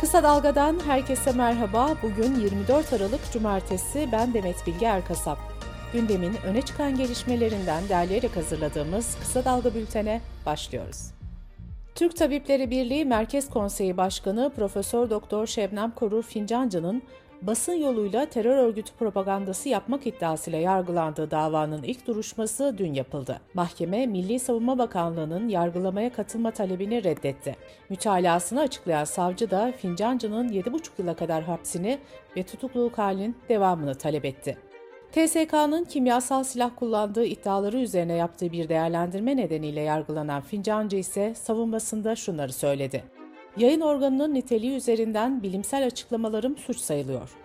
Kısa Dalga'dan herkese merhaba. Bugün 24 Aralık Cumartesi. Ben Demet Bilge Erkasap. Gündemin öne çıkan gelişmelerinden derleyerek hazırladığımız Kısa Dalga bültene başlıyoruz. Türk Tabipleri Birliği Merkez Konseyi Başkanı Profesör Doktor Şebnem Korur Fincancı'nın basın yoluyla terör örgütü propagandası yapmak iddiasıyla yargılandığı davanın ilk duruşması dün yapıldı. Mahkeme, Milli Savunma Bakanlığı'nın yargılamaya katılma talebini reddetti. Mütalasını açıklayan savcı da Fincancı'nın 7,5 yıla kadar hapsini ve tutukluluk halinin devamını talep etti. TSK'nın kimyasal silah kullandığı iddiaları üzerine yaptığı bir değerlendirme nedeniyle yargılanan Fincancı ise savunmasında şunları söyledi. Yayın organının niteliği üzerinden bilimsel açıklamalarım suç sayılıyor.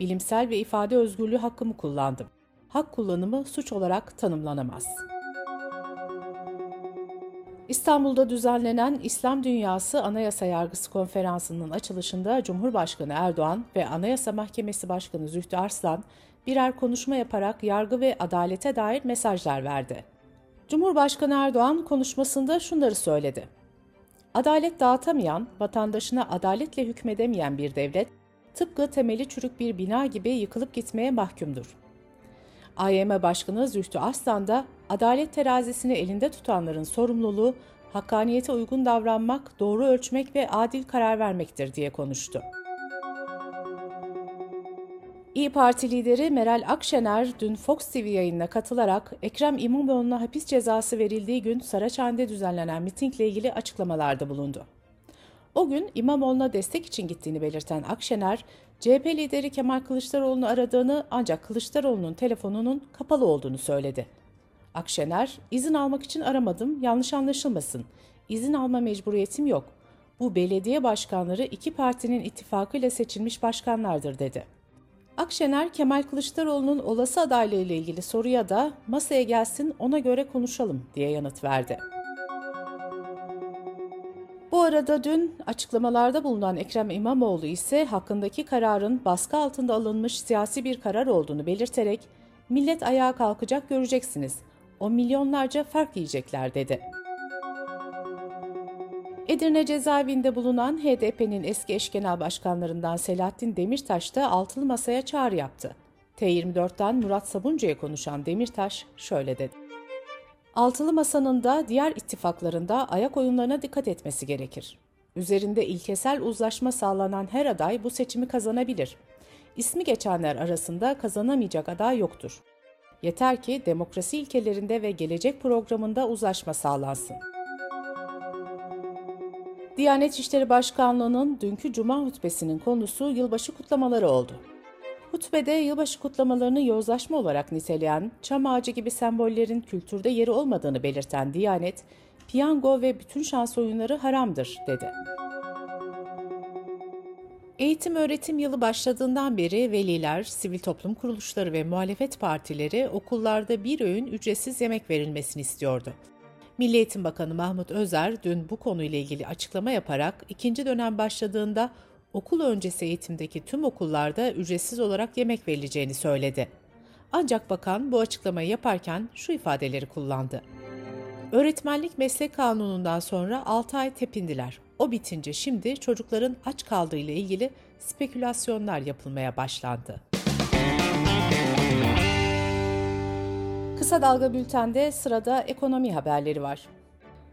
Bilimsel ve ifade özgürlüğü hakkımı kullandım. Hak kullanımı suç olarak tanımlanamaz. İstanbul'da düzenlenen İslam Dünyası Anayasa Yargısı Konferansı'nın açılışında Cumhurbaşkanı Erdoğan ve Anayasa Mahkemesi Başkanı Zühtü Arslan birer konuşma yaparak yargı ve adalete dair mesajlar verdi. Cumhurbaşkanı Erdoğan konuşmasında şunları söyledi. Adalet dağıtamayan, vatandaşına adaletle hükmedemeyen bir devlet, tıpkı temeli çürük bir bina gibi yıkılıp gitmeye mahkumdur. AYM Başkanı Zühtü Aslan da adalet terazisini elinde tutanların sorumluluğu hakkaniyete uygun davranmak, doğru ölçmek ve adil karar vermektir diye konuştu. İyi Parti lideri Meral Akşener dün Fox TV yayınına katılarak Ekrem İmamoğlu'na hapis cezası verildiği gün Saraçhane'de düzenlenen mitingle ilgili açıklamalarda bulundu. O gün İmamoğlu'na destek için gittiğini belirten Akşener, CHP lideri Kemal Kılıçdaroğlu'nu aradığını ancak Kılıçdaroğlu'nun telefonunun kapalı olduğunu söyledi. Akşener, izin almak için aramadım, yanlış anlaşılmasın. İzin alma mecburiyetim yok. Bu belediye başkanları iki partinin ittifakıyla seçilmiş başkanlardır dedi. Akşener, Kemal Kılıçdaroğlu'nun olası adaylığı ile ilgili soruya da masaya gelsin ona göre konuşalım diye yanıt verdi. Bu arada dün açıklamalarda bulunan Ekrem İmamoğlu ise hakkındaki kararın baskı altında alınmış siyasi bir karar olduğunu belirterek millet ayağa kalkacak göreceksiniz. O milyonlarca fark yiyecekler dedi. Edirne cezaevinde bulunan HDP'nin eski eş genel başkanlarından Selahattin Demirtaş da altılı masaya çağrı yaptı. T24'ten Murat Sabuncu'ya konuşan Demirtaş şöyle dedi. Altılı masanın da diğer ittifaklarında ayak oyunlarına dikkat etmesi gerekir. Üzerinde ilkesel uzlaşma sağlanan her aday bu seçimi kazanabilir. İsmi geçenler arasında kazanamayacak aday yoktur. Yeter ki demokrasi ilkelerinde ve gelecek programında uzlaşma sağlansın. Diyanet İşleri Başkanlığı'nın dünkü Cuma hutbesinin konusu yılbaşı kutlamaları oldu. Hutbede yılbaşı kutlamalarını yozlaşma olarak niteleyen, çam ağacı gibi sembollerin kültürde yeri olmadığını belirten Diyanet, piyango ve bütün şans oyunları haramdır, dedi. Eğitim öğretim yılı başladığından beri veliler, sivil toplum kuruluşları ve muhalefet partileri okullarda bir öğün ücretsiz yemek verilmesini istiyordu. Milli Eğitim Bakanı Mahmut Özer dün bu konuyla ilgili açıklama yaparak ikinci dönem başladığında okul öncesi eğitimdeki tüm okullarda ücretsiz olarak yemek verileceğini söyledi. Ancak bakan bu açıklamayı yaparken şu ifadeleri kullandı. Öğretmenlik meslek kanunundan sonra 6 ay tepindiler. O bitince şimdi çocukların aç kaldığı ile ilgili spekülasyonlar yapılmaya başlandı. Kısa Dalga Bülten'de sırada ekonomi haberleri var.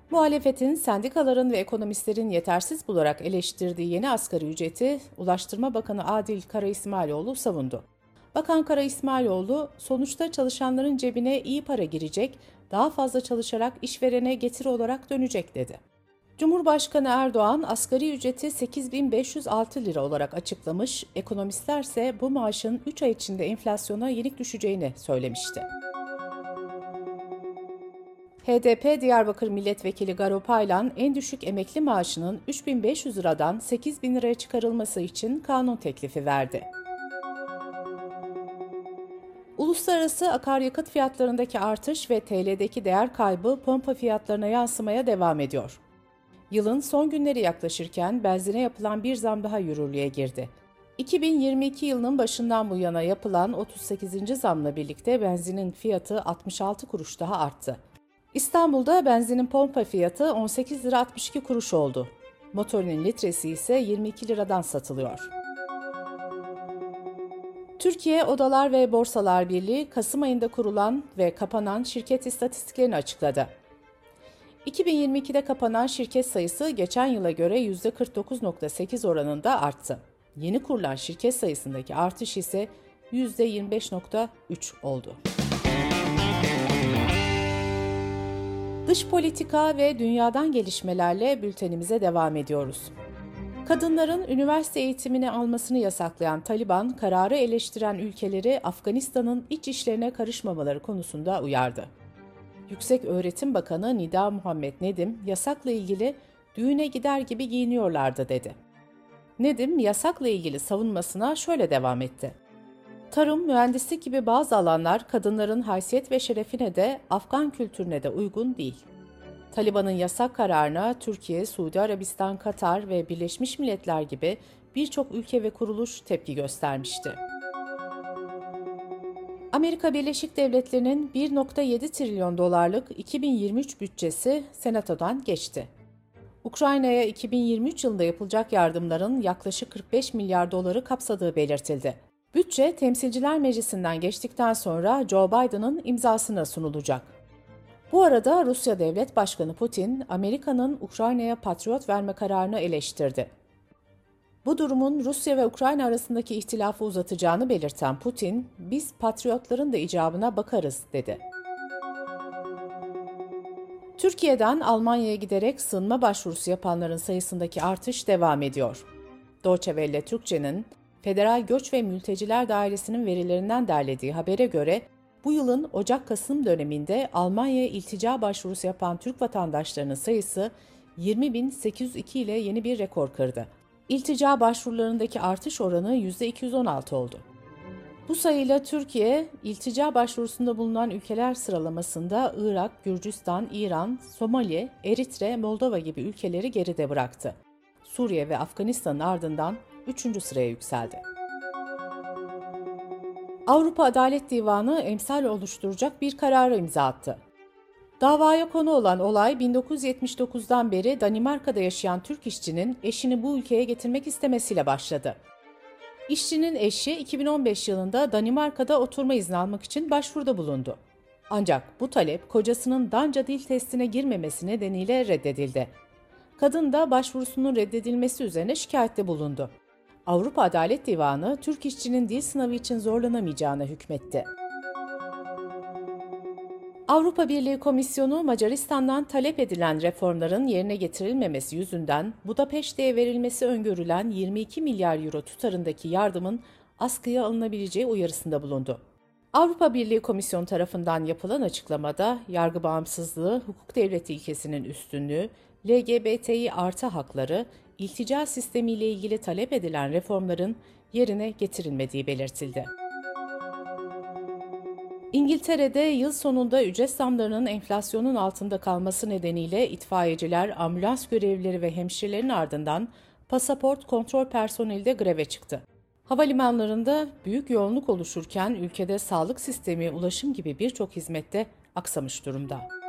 Muhalefetin sendikaların ve ekonomistlerin yetersiz bularak eleştirdiği yeni asgari ücreti Ulaştırma Bakanı Adil Kara İsmailoğlu savundu. Bakan Kara İsmailoğlu, sonuçta çalışanların cebine iyi para girecek, daha fazla çalışarak işverene getiri olarak dönecek dedi. Cumhurbaşkanı Erdoğan asgari ücreti 8506 lira olarak açıklamış, ekonomistler ise bu maaşın 3 ay içinde enflasyona yenik düşeceğini söylemişti. HDP Diyarbakır Milletvekili Garo Paylan en düşük emekli maaşının 3500 liradan 8000 liraya çıkarılması için kanun teklifi verdi. Uluslararası akaryakıt fiyatlarındaki artış ve TL'deki değer kaybı pompa fiyatlarına yansımaya devam ediyor. Yılın son günleri yaklaşırken benzine yapılan bir zam daha yürürlüğe girdi. 2022 yılının başından bu yana yapılan 38. zamla birlikte benzinin fiyatı 66 kuruş daha arttı. İstanbul'da benzinin pompa fiyatı 18 lira 62 kuruş oldu. Motorinin litresi ise 22 liradan satılıyor. Türkiye Odalar ve Borsalar Birliği Kasım ayında kurulan ve kapanan şirket istatistiklerini açıkladı. 2022'de kapanan şirket sayısı geçen yıla göre %49.8 oranında arttı. Yeni kurulan şirket sayısındaki artış ise %25.3 oldu. Dış politika ve dünyadan gelişmelerle bültenimize devam ediyoruz. Kadınların üniversite eğitimini almasını yasaklayan Taliban, kararı eleştiren ülkeleri Afganistan'ın iç işlerine karışmamaları konusunda uyardı. Yüksek Öğretim Bakanı Nida Muhammed Nedim, yasakla ilgili düğüne gider gibi giyiniyorlardı dedi. Nedim, yasakla ilgili savunmasına şöyle devam etti. Tarım, mühendislik gibi bazı alanlar kadınların haysiyet ve şerefine de Afgan kültürüne de uygun değil. Taliban'ın yasak kararına Türkiye, Suudi Arabistan, Katar ve Birleşmiş Milletler gibi birçok ülke ve kuruluş tepki göstermişti. Amerika Birleşik Devletleri'nin 1.7 trilyon dolarlık 2023 bütçesi Senato'dan geçti. Ukrayna'ya 2023 yılında yapılacak yardımların yaklaşık 45 milyar doları kapsadığı belirtildi. Bütçe Temsilciler Meclisi'nden geçtikten sonra Joe Biden'ın imzasına sunulacak. Bu arada Rusya Devlet Başkanı Putin, Amerika'nın Ukrayna'ya patriot verme kararını eleştirdi. Bu durumun Rusya ve Ukrayna arasındaki ihtilafı uzatacağını belirten Putin, biz patriotların da icabına bakarız dedi. Türkiye'den Almanya'ya giderek sığınma başvurusu yapanların sayısındaki artış devam ediyor. Deutsche Welle Türkçe'nin Federal Göç ve Mülteciler Dairesi'nin verilerinden derlediği habere göre bu yılın Ocak-Kasım döneminde Almanya'ya iltica başvurusu yapan Türk vatandaşlarının sayısı 20.802 ile yeni bir rekor kırdı. İltica başvurularındaki artış oranı %216 oldu. Bu sayıyla Türkiye, iltica başvurusunda bulunan ülkeler sıralamasında Irak, Gürcistan, İran, Somali, Eritre, Moldova gibi ülkeleri geride bıraktı. Suriye ve Afganistan'ın ardından 3. sıraya yükseldi. Avrupa Adalet Divanı emsal oluşturacak bir karara imza attı. Davaya konu olan olay 1979'dan beri Danimarka'da yaşayan Türk işçinin eşini bu ülkeye getirmek istemesiyle başladı. İşçinin eşi 2015 yılında Danimarka'da oturma izni almak için başvuruda bulundu. Ancak bu talep kocasının Danca dil testine girmemesi nedeniyle reddedildi. Kadın da başvurusunun reddedilmesi üzerine şikayette bulundu. Avrupa Adalet Divanı Türk işçinin dil sınavı için zorlanamayacağına hükmetti. Avrupa Birliği Komisyonu Macaristan'dan talep edilen reformların yerine getirilmemesi yüzünden Budapeşte'ye verilmesi öngörülen 22 milyar euro tutarındaki yardımın askıya alınabileceği uyarısında bulundu. Avrupa Birliği Komisyonu tarafından yapılan açıklamada yargı bağımsızlığı, hukuk devleti ilkesinin üstünlüğü, LGBTİ artı hakları, iltica sistemiyle ilgili talep edilen reformların yerine getirilmediği belirtildi. İngiltere'de yıl sonunda ücret zamlarının enflasyonun altında kalması nedeniyle itfaiyeciler, ambulans görevlileri ve hemşirelerin ardından pasaport kontrol personeli de greve çıktı. Havalimanlarında büyük yoğunluk oluşurken ülkede sağlık sistemi, ulaşım gibi birçok hizmette aksamış durumda.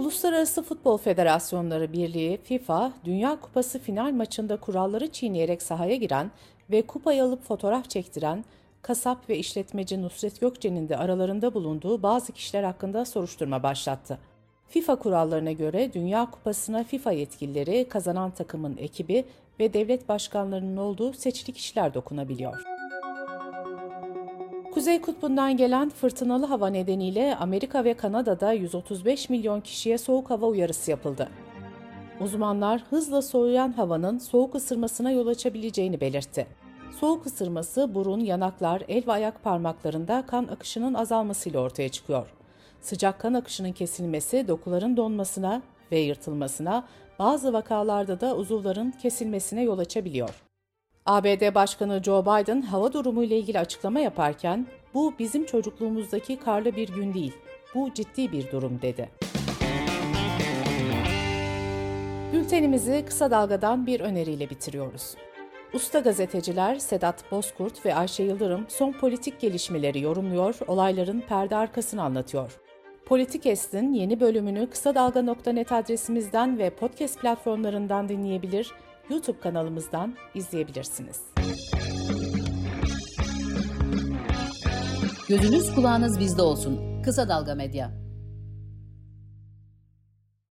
Uluslararası Futbol Federasyonları Birliği FIFA, Dünya Kupası final maçında kuralları çiğneyerek sahaya giren ve kupayı alıp fotoğraf çektiren kasap ve işletmeci Nusret Gökçe'nin de aralarında bulunduğu bazı kişiler hakkında soruşturma başlattı. FIFA kurallarına göre Dünya Kupası'na FIFA yetkilileri, kazanan takımın ekibi ve devlet başkanlarının olduğu seçili kişiler dokunabiliyor. Kuzey Kutbu'ndan gelen fırtınalı hava nedeniyle Amerika ve Kanada'da 135 milyon kişiye soğuk hava uyarısı yapıldı. Uzmanlar hızla soğuyan havanın soğuk ısırmasına yol açabileceğini belirtti. Soğuk ısırması burun, yanaklar, el ve ayak parmaklarında kan akışının azalmasıyla ortaya çıkıyor. Sıcak kan akışının kesilmesi dokuların donmasına ve yırtılmasına, bazı vakalarda da uzuvların kesilmesine yol açabiliyor. ABD Başkanı Joe Biden hava durumu ile ilgili açıklama yaparken, "Bu bizim çocukluğumuzdaki karlı bir gün değil. Bu ciddi bir durum." dedi. Bültenimizi kısa dalgadan bir öneriyle bitiriyoruz. Usta gazeteciler Sedat Bozkurt ve Ayşe Yıldırım son politik gelişmeleri yorumluyor, olayların perde arkasını anlatıyor. Politikest'in yeni bölümünü kısa dalga.net adresimizden ve podcast platformlarından dinleyebilir, YouTube kanalımızdan izleyebilirsiniz. Gözünüz kulağınız bizde olsun. Kısa Dalga Medya.